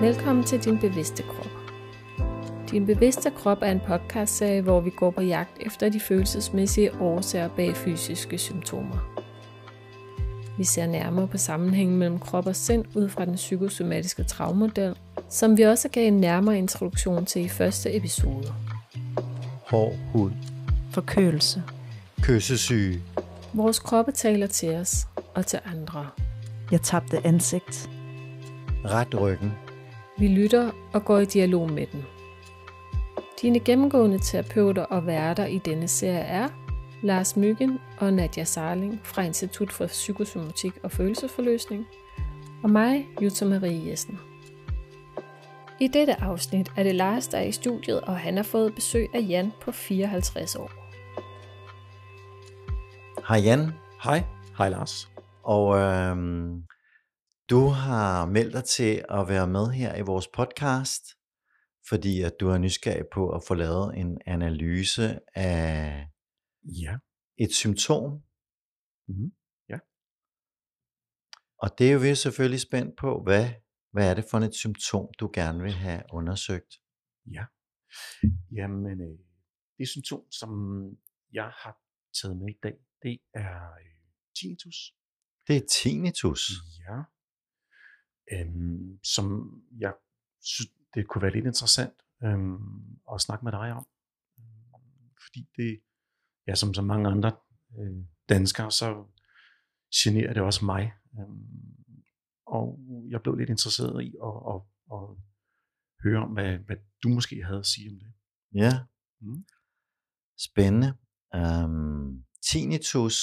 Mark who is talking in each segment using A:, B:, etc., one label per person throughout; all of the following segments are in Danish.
A: Velkommen til Din Bevidste Krop. Din Bevidste Krop er en podcastserie, hvor vi går på jagt efter de følelsesmæssige årsager bag fysiske symptomer. Vi ser nærmere på sammenhængen mellem krop og sind ud fra den psykosomatiske travmodel, som vi også gav en nærmere introduktion til i første episode.
B: Hård hud.
C: Forkølelse.
B: Kyssesyge.
A: Vores kroppe taler til os og til andre.
C: Jeg tabte ansigt.
B: Ret ryggen.
A: Vi lytter og går i dialog med den. Dine gennemgående terapeuter og værter i denne serie er Lars Myggen og Nadia Sarling fra Institut for Psykosomatik og Følelsesforløsning, og mig, Jutta Marie Jessen. I dette afsnit er det Lars, der er i studiet, og han har fået besøg af Jan på 54 år.
B: Hej Jan.
D: Hej. Hej Lars.
B: Og øhm, du har meldt dig til at være med her i vores podcast, fordi at du er nysgerrig på at få lavet en analyse af
D: Ja.
B: et symptom.
D: Mm-hmm.
B: Og det er jo vi selvfølgelig spændt på, hvad, hvad er det for et symptom, du gerne vil have undersøgt?
D: Ja. Jamen, øh, det symptom, som jeg har taget med i dag, det er øh, tinnitus.
B: Det er tinnitus.
D: Ja. Øhm, som jeg synes, det kunne være lidt interessant øhm, at snakke med dig om. Fordi det, ja, som så mange andre øh, danskere, så generer det også mig. Øhm, og jeg blev lidt interesseret i at, at, at høre om, hvad, hvad du måske havde at sige om det.
B: Ja.
D: Mm.
B: Spændende. Um, tinnitus,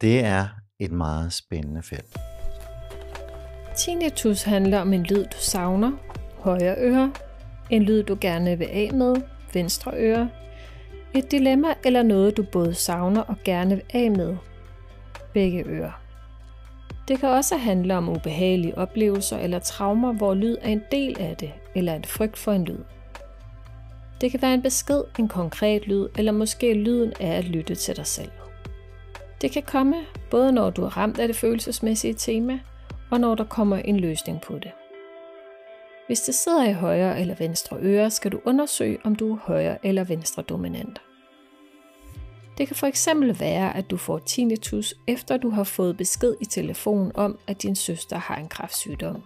B: det er et meget spændende felt.
A: Tinnitus handler om en lyd, du savner, højre øre, en lyd, du gerne vil af med, venstre øre, et dilemma eller noget, du både savner og gerne vil af med, begge ører. Det kan også handle om ubehagelige oplevelser eller traumer, hvor lyd er en del af det, eller en frygt for en lyd. Det kan være en besked, en konkret lyd, eller måske lyden af at lytte til dig selv. Det kan komme, både når du er ramt af det følelsesmæssige tema, og når der kommer en løsning på det. Hvis det sidder i højre eller venstre øre, skal du undersøge, om du er højre eller venstre dominant. Det kan for eksempel være, at du får tinnitus, efter du har fået besked i telefon om, at din søster har en kræftsygdom.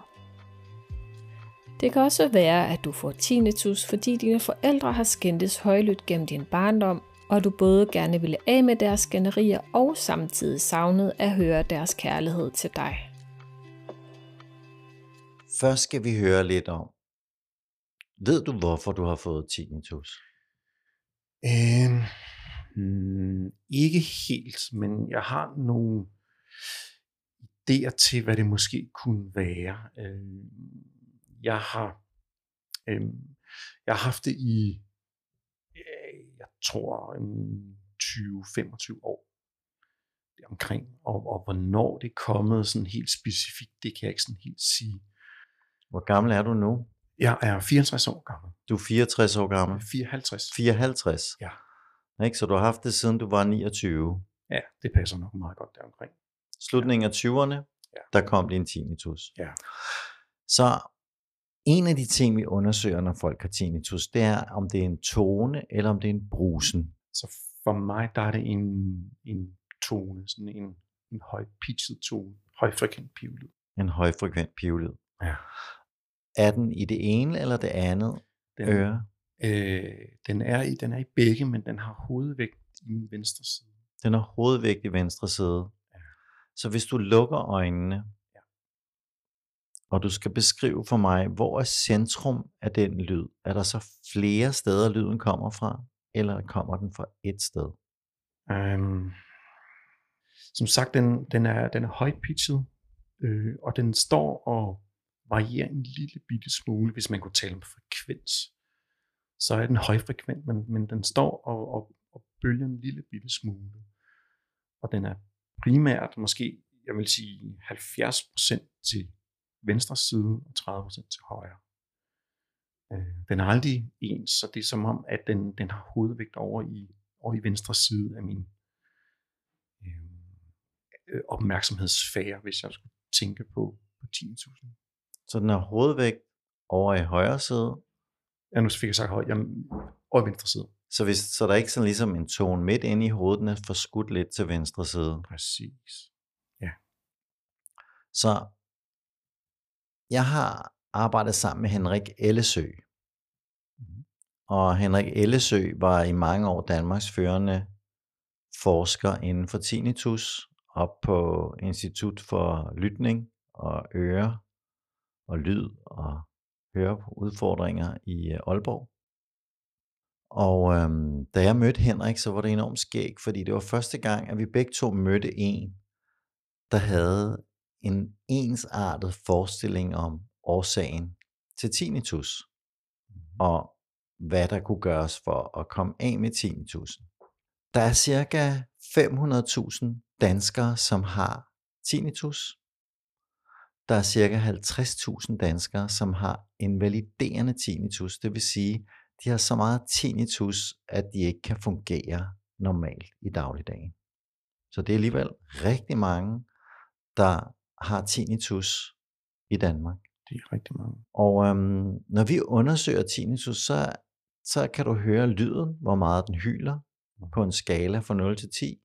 A: Det kan også være, at du får tinnitus, fordi dine forældre har skændtes højlydt gennem din barndom, og du både gerne ville af med deres skænderier og samtidig savnede at høre deres kærlighed til dig.
B: Først skal vi høre lidt om, ved du hvorfor du har fået tinnitus?
D: Øhm, mm, ikke helt, men jeg har nogle idéer til, hvad det måske kunne være. Øhm, jeg har øhm, jeg har haft det i, øh, jeg tror, 20-25 år omkring, og, og hvornår det er kommet sådan helt specifikt, det kan jeg ikke sådan helt sige.
B: Hvor gammel er du nu?
D: Jeg er 64 år gammel.
B: Du er 64 år gammel.
D: 54.
B: 54.
D: Ja.
B: Ikke? Så du har haft det siden du var 29.
D: Ja, det passer nok meget godt deromkring.
B: Slutningen af 20'erne,
D: Ja.
B: der kom din tinnitus.
D: Ja.
B: Så en af de ting, vi undersøger, når folk har tinnitus, det er, om det er en tone, eller om det er en brusen.
D: Så for mig, der er det en, en tone, sådan en, en høj pitchet tone, højfrekvent pivlyd.
B: En højfrekvent pivlyd.
D: Ja.
B: Er den i det ene eller det andet
D: Den,
B: øre?
D: Øh, den, er i, den er i begge, men den har hovedvægt i min venstre side.
B: Den har hovedvægt i venstre side.
D: Ja.
B: Så hvis du lukker øjnene,
D: Ja.
B: og du skal beskrive for mig, hvor er centrum af den lyd? Er der så flere steder, lyden kommer fra? Eller kommer den fra et sted?
D: Øhm, som sagt, den, den er, den er højpitchet, øh, og den står og varierer en lille bitte smule, hvis man kunne tale om frekvens. Så er den højfrekvent, men, men den står og, og, og bølger en lille bitte smule. Og den er primært måske, jeg vil sige 70% til venstre side og 30% til højre. Øh, den er aldrig ens, så det er som om, at den, den har hovedvægt over i, over i venstre side af min øh, øh opmærksomhedssfære, hvis jeg skulle tænke på, på 10.000.
B: Så den har hovedvægt over i højre side,
D: Ja, nu fik jeg sagt højt. Jamen, over i venstre side.
B: så, hvis, så der er ikke sådan ligesom en tone midt inde i hovedet, den er forskudt lidt til venstre side.
D: Præcis.
B: Så jeg har arbejdet sammen med Henrik Ellesø.
D: Mhm.
B: Og Henrik Ellesø var i mange år Danmarks førende forsker inden for tinnitus op på Institut for Lytning og Øre og Lyd og Høreudfordringer i øh, Aalborg. Og øhm, da jeg mødte Henrik, så var det enormt skæg, fordi det var første gang, at vi begge to mødte en, der havde en ensartet forestilling om årsagen til tinnitus, og hvad der kunne gøres for at komme af med tinnitusen. Der er cirka 500.000 danskere, som har tinnitus. Der er cirka 50.000 danskere, som har en validerende tinnitus, det vil sige, de har så meget tinnitus, at de ikke kan fungere normalt i dagligdagen. Så det er alligevel rigtig mange, der har tinnitus i Danmark.
D: Det er rigtig mange.
B: Og øhm, når vi undersøger tinnitus, så, så kan du høre lyden, hvor meget den hyler, på en skala fra 0 til 10.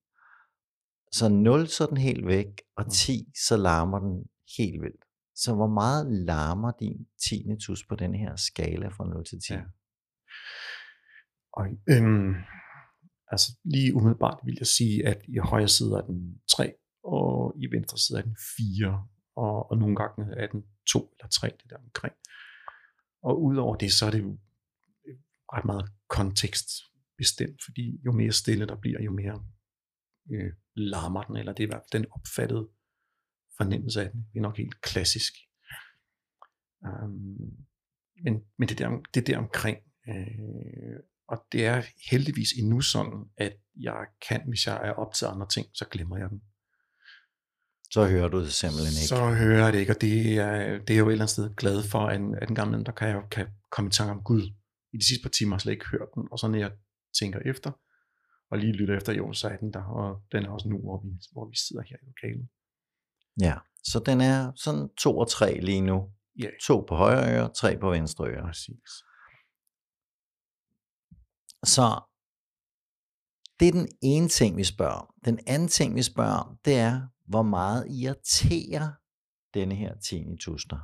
B: Så 0 så er den helt væk, og 10 så larmer den helt vildt. Så hvor meget larmer din tinnitus på den her skala fra 0 til 10?
D: Ja. Og, øhm, altså lige umiddelbart vil jeg sige, at i højre side er den 3, og i venstre side er den 4, og, og nogle gange er den 2 eller 3, det der omkring. Og udover det, så er det jo øh, ret meget kontekstbestemt, fordi jo mere stille der bliver, jo mere øh, larmer den, eller det er i hvert fald den opfattede fornemmelse af den. Det er nok helt klassisk. Um, men, men det, der, det der omkring, øh, og det er heldigvis endnu sådan, at jeg kan, hvis jeg er op til andre ting, så glemmer jeg den.
B: Så hører du det simpelthen ikke.
D: Så hører jeg det ikke, og det er, det er jo et eller andet sted glad for, at, at den gamle, der kan jeg jo kan komme i tanke om Gud. I de sidste par timer har jeg slet ikke hørt den, og så når jeg tænker efter, og lige lytter efter, jo, så er den der, og den er også nu, hvor vi, hvor vi sidder her i lokalet.
B: Ja, så den er sådan 2 og 3 lige nu.
D: Ja,
B: To på højre øre, tre på venstre øre.
D: præcis.
B: Så det er den ene ting, vi spørger om. Den anden ting, vi spørger om, det er, hvor meget irriterer denne her tinnitus dig?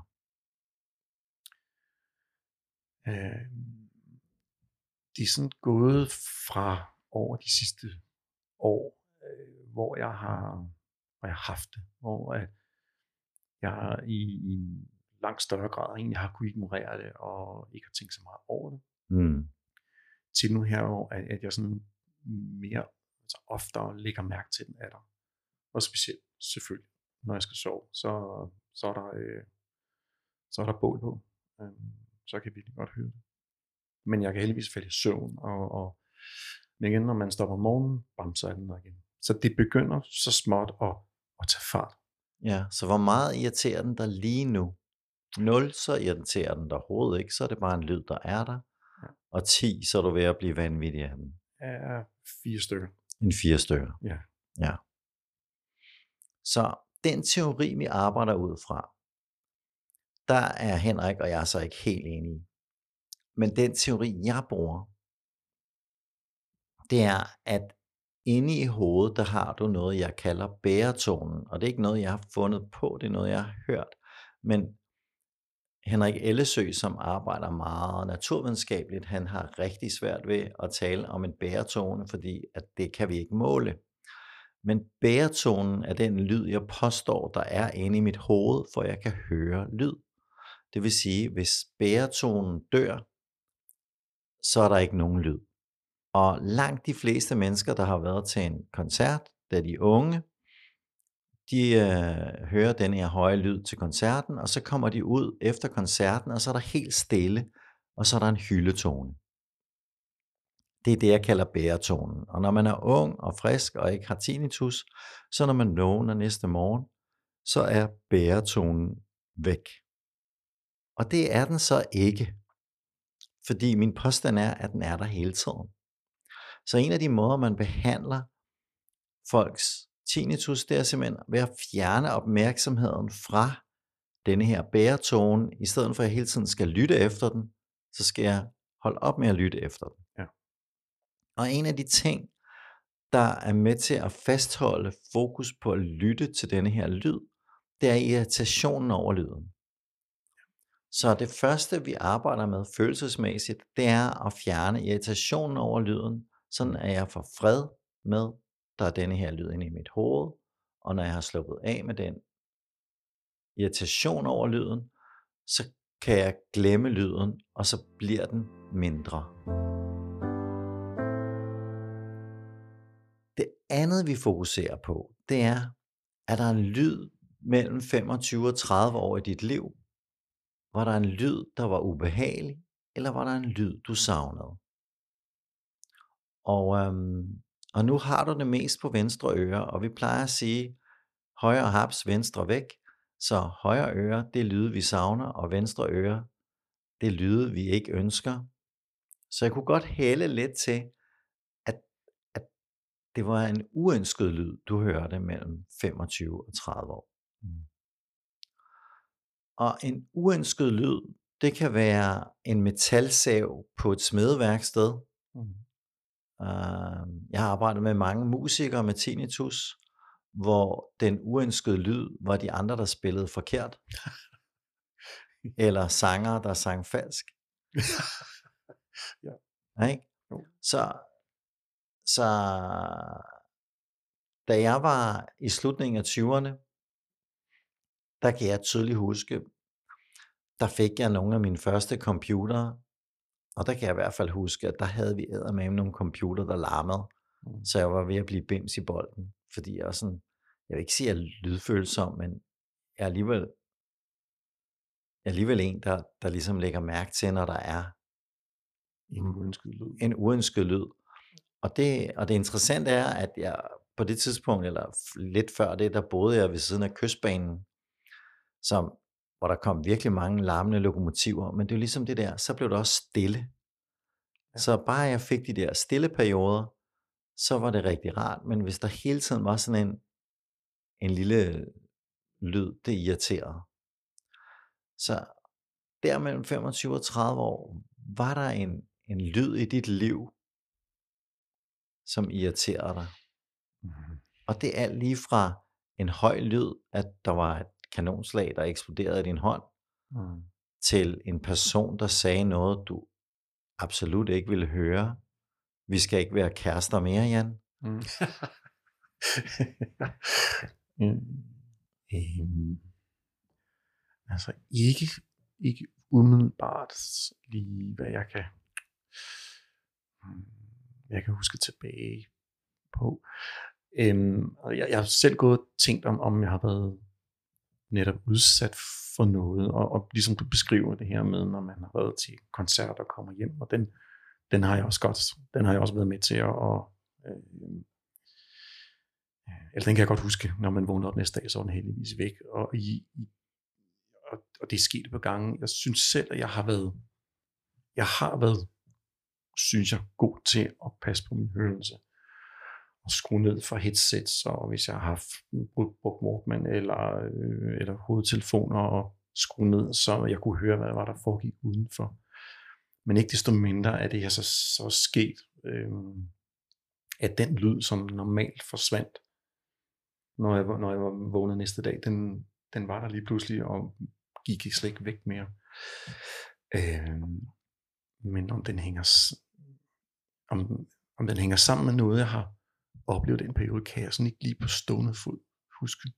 D: Øh, det er sådan gået fra over de sidste år, øh, hvor jeg har, hvor jeg har haft det, hvor at jeg i, i en langt større grad egentlig har kunne ignorere det, og ikke har tænkt så meget over det,
B: Mm.
D: til nu her, hvor at, at jeg sådan mere, altså oftere lægger mærke til den af der. Og specielt selvfølgelig, når jeg skal sove, så, så er der, øh, så er der bål på. Øhm, så kan jeg virkelig godt høre det. Men jeg kan heldigvis falde i søvn, og, og men igen, når man stopper om morgenen, bam, så er den der igen. Så det begynder så småt at, at tage fart.
B: Ja, så hvor meget irriterer den dig lige nu? 0, så irriterer den dig overhovedet ikke, så er det bare en lyd, der er der.
D: Ja.
B: Og 10, så er du ved at blive vanvittig af den.
D: Er fire stykker.
B: En 4 stykker.
D: Ja.
B: Ja. Så den teori, vi arbejder ud fra, der er Henrik og jeg så ikke helt enige. Men den teori, jeg bruger, det er, at inde i hovedet, der har du noget, jeg kalder bæretonen. Og det er ikke noget, jeg har fundet på, det er noget, jeg har hørt. Men Henrik Ellesø, som arbejder meget naturvidenskabeligt, han har rigtig svært ved at tale om en bæretone, fordi at det kan vi ikke måle. Men bæretonen er den lyd, jeg påstår, der er inde i mit hoved, for jeg kan høre lyd. Det vil sige, hvis bæretonen dør, så er der ikke nogen lyd. Og langt de fleste mennesker, der har været til en koncert, da de er unge, de øh, hører den her høje lyd til koncerten, og så kommer de ud efter koncerten, og så er der helt stille, og så er der en hyldetone. Det er det, jeg kalder bæretonen. Og når man er ung og frisk og ikke har tinnitus, så når man vågner næste morgen, så er bæretonen væk. Og det er den så ikke. Fordi min påstand er, at den er der hele tiden. Så en af de måder, man behandler folks tinnitus, det er simpelthen ved at fjerne opmærksomheden fra denne her bæretone, i stedet for at jeg hele tiden skal lytte efter den, så skal jeg holde op med at lytte efter den.
D: Ja.
B: Og en af de ting, der er med til at fastholde fokus på at lytte til denne her lyd, det er irritationen over lyden. Så det første, vi arbejder med følelsesmæssigt, det er at fjerne irritationen over lyden, sådan at jeg får fred med, der er denne her lyd inde i mit hoved, og når jeg har sluppet af med den irritation over lyden, så kan jeg glemme lyden, og så bliver den mindre. Det andet, vi fokuserer på, det er, er der en lyd mellem 25 og 30 år i dit liv? Var der en lyd, der var ubehagelig, eller var der en lyd, du savnede? Og, øhm, og nu har du det mest på venstre øre, og vi plejer at sige, højre haps, venstre væk. Så højre øre, det er lyde, vi savner, og venstre øre, det er lyde, vi ikke ønsker. Så jeg kunne godt hælde lidt til, at, at det var en uønsket lyd, du hørte mellem 25 og 30 år. Mm. Og en uønsket lyd, det kan være en metalsav på et smedeværksted. Mm. Uh, jeg har arbejdet med mange musikere med tinnitus, hvor den uønskede lyd var de andre, der spillede forkert. Eller sanger, der sang falsk. ja. Ikke? Så, så da jeg var i slutningen af 20'erne, der kan jeg tydeligt huske, der fik jeg nogle af mine første computere, og der kan jeg i hvert fald huske, at der havde vi med nogle computer, der larmede, mm. så jeg var ved at blive bims i bolden, fordi jeg er sådan, jeg vil ikke sige, at jeg er lydfølsom, men jeg er alligevel, jeg er alligevel en, der, der ligesom lægger mærke til, når der er
D: en uønsket lyd.
B: En uønsket lyd. Og det, og det interessante er, at jeg på det tidspunkt, eller lidt før det, der boede jeg ved siden af kystbanen, som, hvor der kom virkelig mange larmende lokomotiver, men det er ligesom det der, så blev det også stille. Ja. Så bare jeg fik de der stille perioder, så var det rigtig rart, men hvis der hele tiden var sådan en, en lille lyd, det irriterede. Så der mellem 25 og 30 år, var der en, en lyd i dit liv, som irriterer dig. Mm-hmm. Og det er alt lige fra en høj lyd, at der var et kanonslag, der eksploderede i din hånd, mm. til en person, der sagde noget, du absolut ikke ville høre. Vi skal ikke være kærester mere, Jan. Mm.
D: mm. Øhm, altså ikke, ikke umiddelbart lige, hvad jeg kan, hmm, jeg kan huske tilbage på. Øhm, jeg, jeg har selv gået og tænkt om, om jeg har været netop udsat for noget, og, og ligesom du beskriver det her med, når man har været til koncerter og kommer hjem, og den, den har jeg også godt, den har jeg også været med til at, og, øh, eller den kan jeg godt huske, når man vågner op næste dag, så er den heldigvis væk, og, i, og, og det er sket på gange. Jeg synes selv, at jeg har været, jeg har været, synes jeg, god til at passe på min hørelse at skrue ned for headsets, og hvis jeg har haft brugt Walkman eller, øh, eller hovedtelefoner og skrue ned, så jeg kunne høre, hvad der var der foregik udenfor. Men ikke desto mindre er det her så, så sket, øh, at den lyd, som normalt forsvandt, når jeg, når jeg var vågnet næste dag, den, den var der lige pludselig, og gik slet ikke væk mere. Øh, men om den hænger om, om den hænger sammen med noget, jeg har oplevet den periode, kan jeg sådan ikke lige på stående fod huske.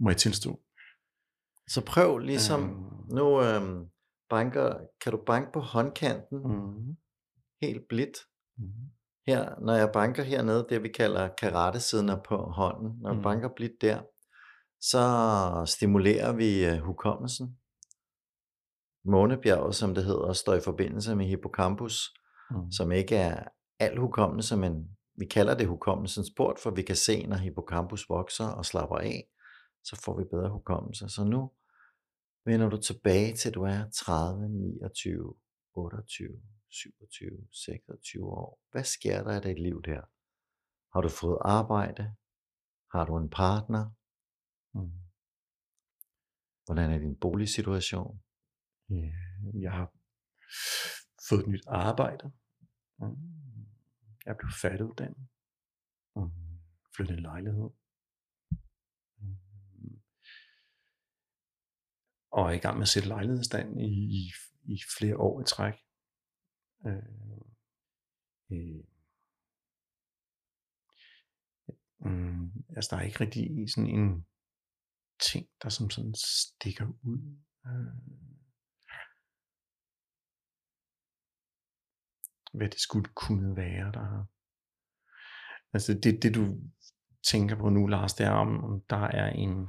D: Må jeg tilstå.
B: Så prøv ligesom, øh, nu øh, banker, kan du banke på håndkanten, mm. helt blidt. Mm. Her, når jeg banker hernede, det vi kalder karate-siden på hånden, når jeg mm. banker blidt der, så stimulerer vi uh, hukommelsen. Månebjerget, som det hedder, står i forbindelse med hippocampus, mm. som ikke er al hukommelse, men vi kalder det hukommelsens port, for vi kan se, når hippocampus vokser og slapper af, så får vi bedre hukommelse. Så nu vender du tilbage til, at du er 30, 29, 28, 27, 26 år. Hvad sker der i dit liv der? Har du fået arbejde? Har du en partner? Mm. Hvordan er din boligsituation?
D: Ja, jeg har fået et nyt arbejde. Mm. Jeg blev færdiguddannet. Mm-hmm. Mm. Flyttede en lejlighed. Mm. Og er i gang med at sætte lejlighedsstand i, i, i flere år i træk. Øh, øh, mm, altså der er ikke rigtig sådan en ting, der som sådan stikker ud. Øh, hvad det skulle kunne være, der Altså det, det du tænker på nu, Lars, det er om, om der er en...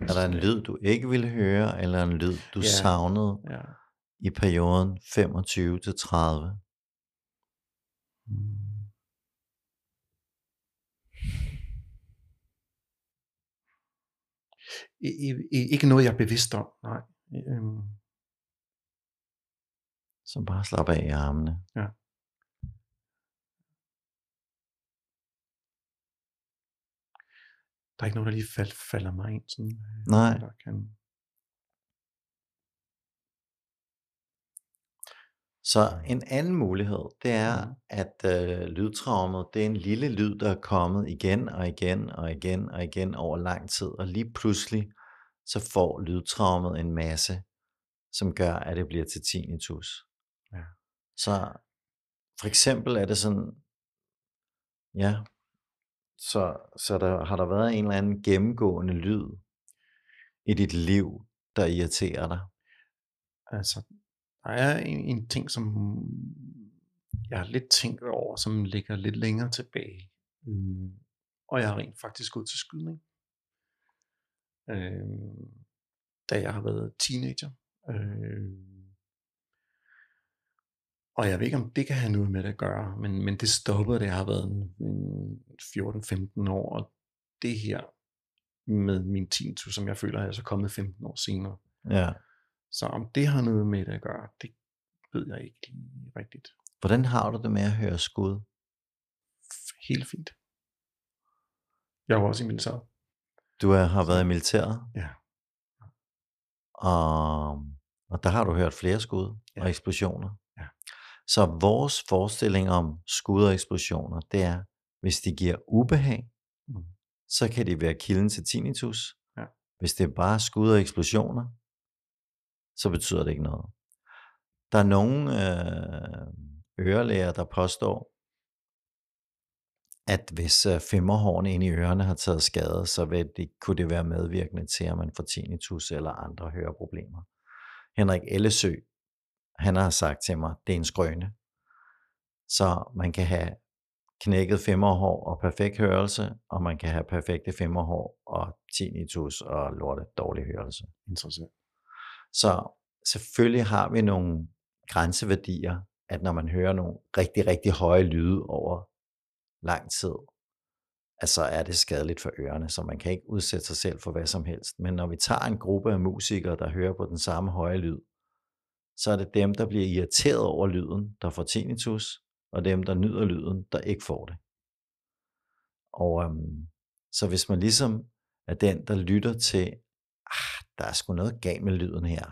B: Er der en lyd, du ikke ville høre, eller en lyd, du
D: Ja.
B: savnede
D: Ja.
B: i perioden 25 til 30?
D: Mm. I- i- i- Ikke noget, jeg er bevidst om, nej. Øhm,
B: Så bare slap af i armene.
D: Ja. Der er ikke noget, der lige fald, falder mig ind. Sådan, øh,
B: Nej.
D: Der kan,
B: Så en anden mulighed, det er,
D: Mhm.
B: at øh, lydtraumet, det er en lille lyd, der er kommet igen og igen og igen og igen over lang tid, og lige pludselig, så får lydtraumet en masse, som gør, at det bliver til tinnitus. Så for eksempel er det sådan, ja, så, så der, har der været en eller anden gennemgående lyd i dit liv, der irriterer dig.
D: altså, der er en, en ting, som jeg har lidt tænkt over, som ligger lidt længere tilbage. Mm. Og jeg har rent faktisk gået til skydning. Øh, da jeg har været teenager. Øh, og jeg ved ikke, om det kan have noget med det at gøre, men, men det stoppede, jeg har været en, en 14-15 år, og det her med min tinnitus, som jeg føler, er så kommet 15 år senere.
B: Ja.
D: Så om det har noget med det at gøre, det ved jeg ikke lige rigtigt.
B: Hvordan har du det med at høre skud?
D: Helt fint. Jeg var også i militæret.
B: Du er, har været i militæret?
D: Ja.
B: Og, og der har du hørt flere skud
D: Ja.
B: og eksplosioner. Så vores forestilling om skud og eksplosioner, det er, hvis de giver ubehag,
D: Mm.
B: så kan de være kilden til tinnitus.
D: Ja.
B: Hvis det er bare skud og eksplosioner, så betyder det ikke noget. Der er nogle øh, ørelæger, der påstår, at hvis øh, femmerhårene inde i ørerne har taget skade, så vil det, kunne det være medvirkende til, at man får tinnitus eller andre høreproblemer. Henrik Ellesø, han har sagt til mig, det er en skrøne. Så man kan have knækket femmerhår og perfekt hørelse, og man kan have perfekte femmerhår og tinnitus og lorte dårlig hørelse.
D: Interessant.
B: Så selvfølgelig har vi nogle grænseværdier, at når man hører nogle rigtig, rigtig høje lyde over lang tid, altså er det skadeligt for ørerne, så man kan ikke udsætte sig selv for hvad som helst. Men når vi tager en gruppe af musikere, der hører på den samme høje lyd, så er det dem, der bliver irriteret over lyden, der får tinnitus, og dem, der nyder lyden, der ikke får det. Og øhm, så hvis man ligesom er den, der lytter til, ah, der er sgu noget galt med lyden her,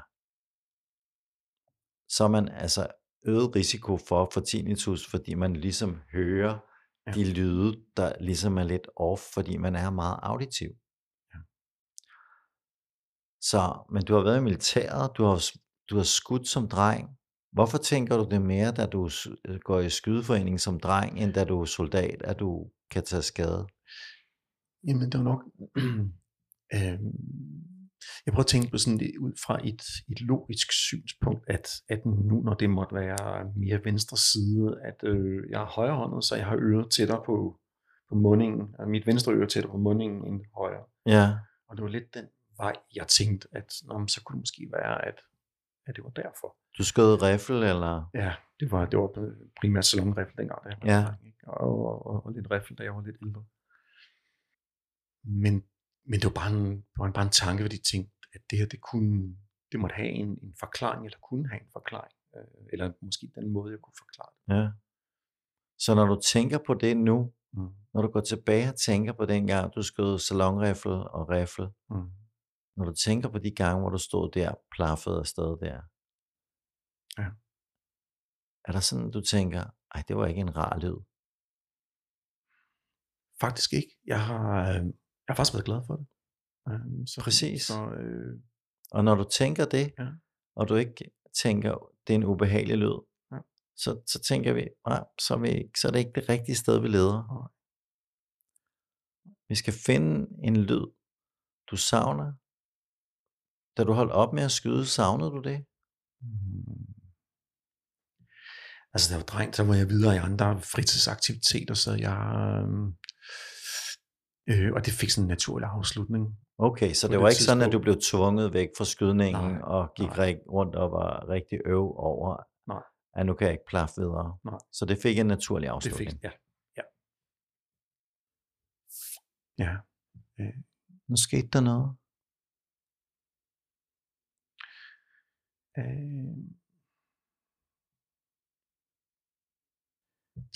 B: så er man altså øget risiko for at få tinnitus, fordi man ligesom hører
D: Ja.
B: de lyde, der ligesom er lidt off, fordi man er meget auditiv.
D: Ja.
B: Så, men du har været i militæret, du har, du har skudt som dreng. Hvorfor tænker du det mere, da du øh, går i skydeforening som dreng, end da du er soldat, at du kan tage skade?
D: Jamen, det var nok... øhm, jeg prøver at tænke på sådan lidt ud fra et, et logisk synspunkt, at, at nu, når det måtte være mere venstre side, at øh, jeg er højrehåndet, så jeg har øret tættere på, på mundingen, og mit venstre øre tættere på mundingen end højre.
B: Ja,
D: Og det var lidt den vej, jeg tænkte, at nå, så kunne det måske være, at, at det var derfor.
B: du skød riffel, eller?
D: Ja, det var, det var primært salonriffel dengang, da jeg var
B: Ja.
D: dreng, ikke? og, og, og, lidt riffel, da jeg var lidt ældre. Men, men det var bare en, det var bare en tanke, hvor de tænkte, at det her, det kunne, det måtte have en, en forklaring, eller kunne have en forklaring, øh, eller måske den måde, jeg kunne forklare det.
B: Ja. Så når du tænker på det nu,
D: Mm.
B: når du går tilbage og tænker på den gang, du skød salonriffel og riffel,
D: Mm.
B: Når du tænker på de gange, hvor du stod der, plaffede afsted der.
D: Ja.
B: Er der sådan, du tænker, ej, det var ikke en rar lyd?
D: Faktisk ikke. Jeg har, øh, jeg har faktisk været glad for det. Øh, så,
B: Præcis.
D: Så, øh,
B: Og når du tænker det,
D: Ja.
B: og du ikke tænker, det er en ubehagelig lyd,
D: Ja.
B: så, så tænker vi, nej, så er, vi, så er det ikke det rigtige sted, vi leder.
D: Nej.
B: Vi skal finde en lyd, du savner. Da du holdt op med at skyde, savnede du det?
D: Mm. Altså, da jeg var dreng, så var jeg videre i andre fritidsaktiviteter, så jeg... Øh, og det fik sådan en naturlig afslutning.
B: Okay, så det
D: det
B: var ikke sådan, at du
D: tidspunkt.
B: blev tvunget væk fra skydningen
D: Nej,
B: og gik
D: nej.
B: rundt og var rigtig øv over,
D: Nej.
B: at nu kan jeg ikke plaffe videre.
D: Nej.
B: Så det fik en naturlig
D: Det
B: afslutning.
D: fik, ja. Ja. Ja.
B: Nu skete der noget.
D: Øh,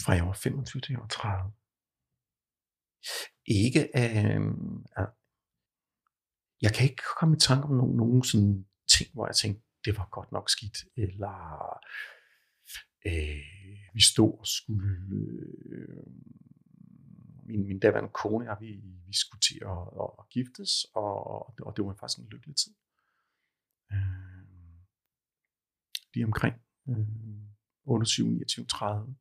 D: fra jeg var 25 til jeg var 30. Ikke øh, jeg kan ikke komme i tanke om nogen, nogen sådan ting, hvor jeg tænkte, det var godt nok skidt, eller øh, vi stod og skulle, øh, min, min daværende kone og vi, vi skulle til at, at, at giftes, og, og det var faktisk en lykkelig tid. Øh, lige omkring øh, 28, 29, 30.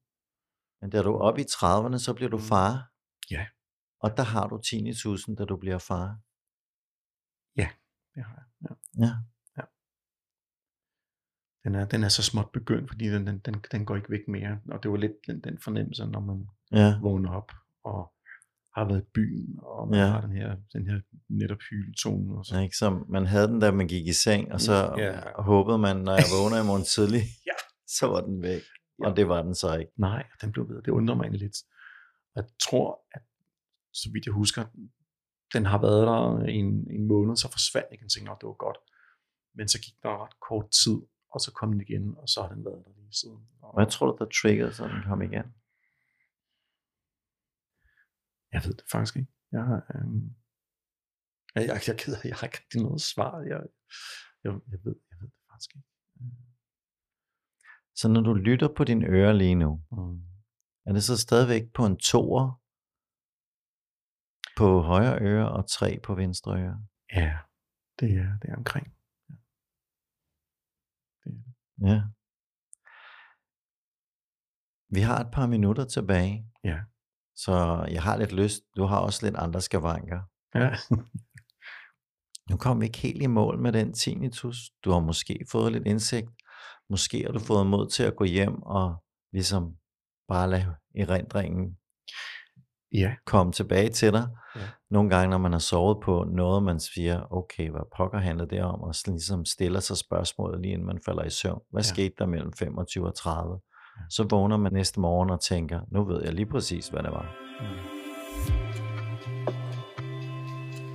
B: Men da du er oppe i 30'erne, så bliver du
D: Mm.
B: far.
D: Ja.
B: Og der har du 10.000, da du bliver far.
D: Det har jeg. Ja.
B: Ja.
D: Den er, den er så småt begyndt, fordi den, den, den, den går ikke væk mere. Og det var lidt den, den fornemmelse, når man
B: Ja.
D: vågner op og har været i byen, og man
B: Ja.
D: har den her, den her netop hyletone. Og så.
B: Ja, Ikke som man havde den, da man gik i seng, og så
D: Ja.
B: håbede man, når jeg vågner i morgen tidlig,
D: Ja.
B: så var den væk.
D: Ja.
B: Og det var den så ikke.
D: Nej, den blev ved. Det undrer mig egentlig lidt. Jeg tror, at så vidt jeg husker, den har været der en, en måned, så forsvandt ikke. Jeg tænkte, det var godt. Men så gik der ret kort tid, og så kom den igen, og så har den været der lige siden. Og
B: Hvad tror du, der triggede, så den kom igen?
D: Jeg ved det faktisk ikke. Jeg, øhm, jeg, jeg, jeg, keder, jeg har ikke rigtig noget svar. Jeg, jeg, jeg, ved, jeg ved det faktisk ikke.
B: Så når du lytter på dine ører lige nu,
D: Mm.
B: er det så stadigvæk på en toer på højre øre og tre på venstre øre?
D: Ja, det er, det er omkring. Ja. Det er det.
B: Ja. Vi har et par minutter tilbage.
D: Ja.
B: Så jeg har lidt lyst. Du har også lidt andre skavanker.
D: Ja.
B: Nu kom vi ikke helt i mål med den tinnitus. Du har måske fået lidt indsigt. Måske har du fået mod til at gå hjem og ligesom bare lade erindringen
D: ja.
B: komme tilbage til dig.
D: Ja.
B: Nogle gange, når man har sovet på noget, man siger, okay, hvad pokker handler det om? Og så ligesom stiller sig spørgsmålet lige inden man falder i søvn. Hvad
D: Ja.
B: skete der mellem 25 og 30? Så vågner man næste morgen og tænker, nu ved jeg lige præcis, hvad det var.
D: Mm.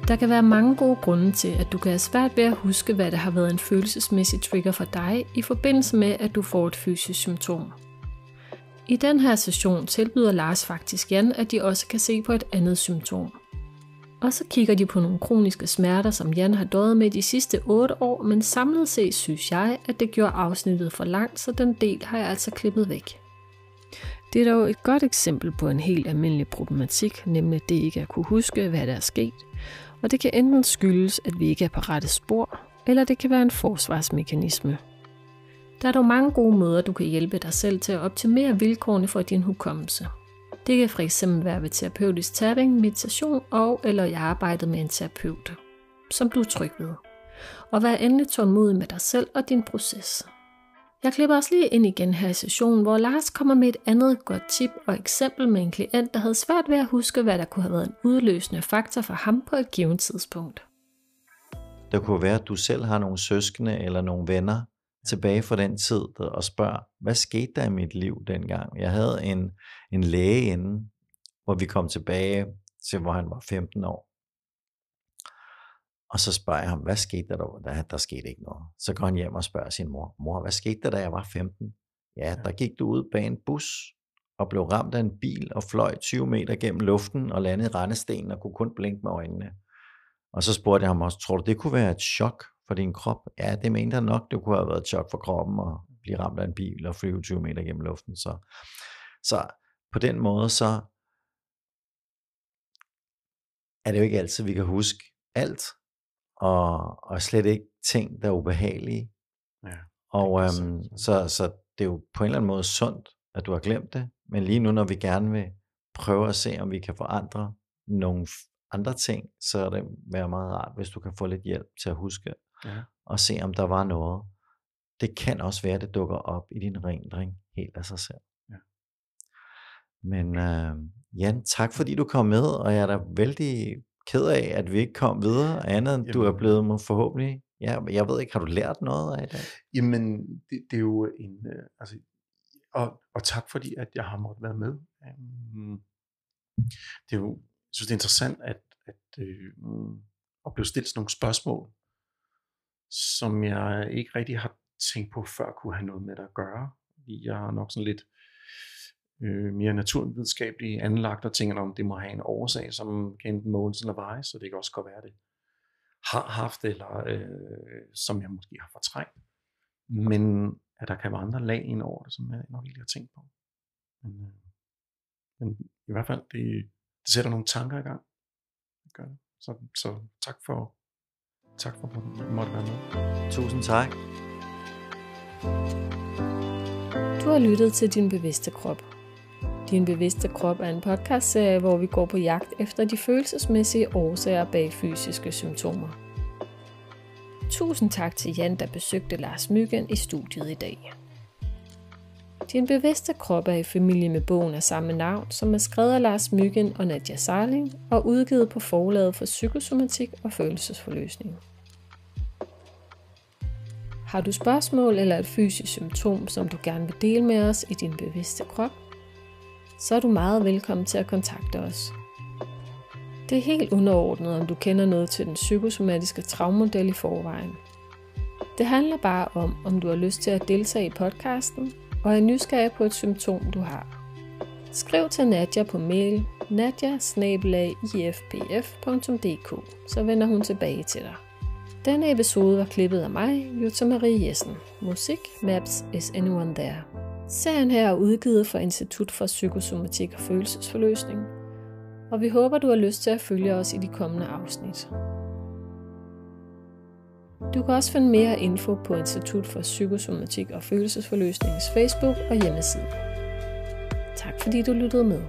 A: Der kan være mange gode grunde til, at du kan have svært ved at huske, hvad der har været en følelsesmæssig trigger for dig i forbindelse med, at du får et fysisk symptom. I den her session tilbyder Lars faktisk Jan, at de også kan se på et andet symptom. Og så kigger de på nogle kroniske smerter, som Jan har døjet med de sidste 8 år, men samlet set synes jeg, at det gjorde afsnittet for langt, så den del har jeg altså klippet væk. Det er dog et godt eksempel på en helt almindelig problematik, nemlig det ikke at kunne huske, hvad der er sket, og det kan enten skyldes, at vi ikke er på rette spor, eller det kan være en forsvarsmekanisme. Der er dog mange gode måder, du kan hjælpe dig selv til at optimere vilkårene for din hukommelse. Det kan fx være ved terapeutisk tapping, meditation og eller i arbejdet med en terapeut, som du er tryg ved. Og vær endelig tålmodig med dig selv og din proces. Jeg klipper os lige ind igen her i sessionen, hvor Lars kommer med et andet godt tip og eksempel med en klient, der havde svært ved at huske, hvad der kunne have været en udløsende faktor for ham på et givet tidspunkt.
B: Der kunne være, at du selv har nogle søskende eller nogle venner tilbage fra den tid, og spørger, hvad skete der i mit liv dengang? Jeg havde en, en læge inden, hvor vi kom tilbage til, hvor han var 15 år. Og så spørger jeg ham, hvad skete der der? Der, der skete ikke noget. Så går han hjem og spørger sin mor, mor, hvad skete der, da jeg var 15? Ja, der gik du ud bag en bus og blev ramt af en bil og fløj 20 meter gennem luften og landede i rendestenen og kunne kun blinke med øjnene. Og så spurgte jeg ham også, tror du det kunne være et chok for din krop? Ja, det mente han nok, det kunne have været et chok for kroppen at blive ramt af en bil og flyve 20 meter gennem luften. Så, så på den måde, så er det jo ikke altid, vi kan huske alt, og, og slet ikke ting, der er ubehagelige.
D: Ja,
B: Og
D: er
B: øhm,
D: så-
B: så, det er jo på en eller anden måde sundt, at du har glemt det, men lige nu, når vi gerne vil prøve at se, om vi kan forandre nogle andre ting, så er det være meget rart, hvis du kan få lidt hjælp til at huske
D: Ja.
B: og se, om der var noget. Det kan også være, at det dukker op i din rendring helt af sig selv.
D: Ja.
B: Men øh, Jan, tak fordi du kom med, og jeg er da vældig ked af, at vi ikke kom videre, andet end du er
D: Jamen.
B: blevet må- forhåbentlig, ja, jeg ved ikke, har du lært noget af det?
D: Jamen, det, det er jo en, øh, altså, og, og tak fordi, at jeg har måttet være med. Um, det er jo, jeg synes, det er interessant, at, at, øh, at blive stillet sådan nogle spørgsmål, som jeg ikke rigtig har tænkt på før kunne have noget med det at gøre. Jeg er nok sådan lidt øh, mere naturvidenskabelig anlagt og tænker, om det må have en årsag, som kan enten måles eller vejes, så det kan også godt være, det har haft, eller øh, som jeg måske har fortrængt. Men at der kan være andre lag ind over det, som jeg nok ikke har tænkt på. Men, øh, men i hvert fald, det, det sætter nogle tanker i gang. Det gør det. Så, så tak for, tak for, at du måtte være med.
B: Tusind tak.
A: Du har lyttet til Din Bevidste Krop. Din Bevidste Krop er en podcastserie, hvor vi går på jagt efter de følelsesmæssige årsager bag fysiske symptomer. Tusind tak til Jan, der besøgte Lars Myggen i studiet i dag. Din Bevidste Krop er i familie med bogen af samme navn, som er skrevet af Lars Myggen og Nadia Sarling og udgivet på forlaget for psykosomatik og følelsesforløsning. Har du spørgsmål eller et fysisk symptom, som du gerne vil dele med os i din bevidste krop, så er du meget velkommen til at kontakte os. Det er helt underordnet, om du kender noget til den psykosomatiske travmodel i forvejen. Det handler bare om, om du har lyst til at deltage i podcasten og er nysgerrig på et symptom, du har. Skriv til Nadja på mail nadja så vender hun tilbage til dig. Denne episode var klippet af mig, Jutta Marie Jessen. Musik, Maps, Is Anyone There? Serien her er udgivet fra Institut for Psykosomatik og Følelsesforløsning, og vi håber, du har lyst til at følge os i de kommende afsnit. Du kan også finde mere info på Institut for Psykosomatik og Følelsesforløsningens Facebook og hjemmeside. Tak fordi du lyttede med.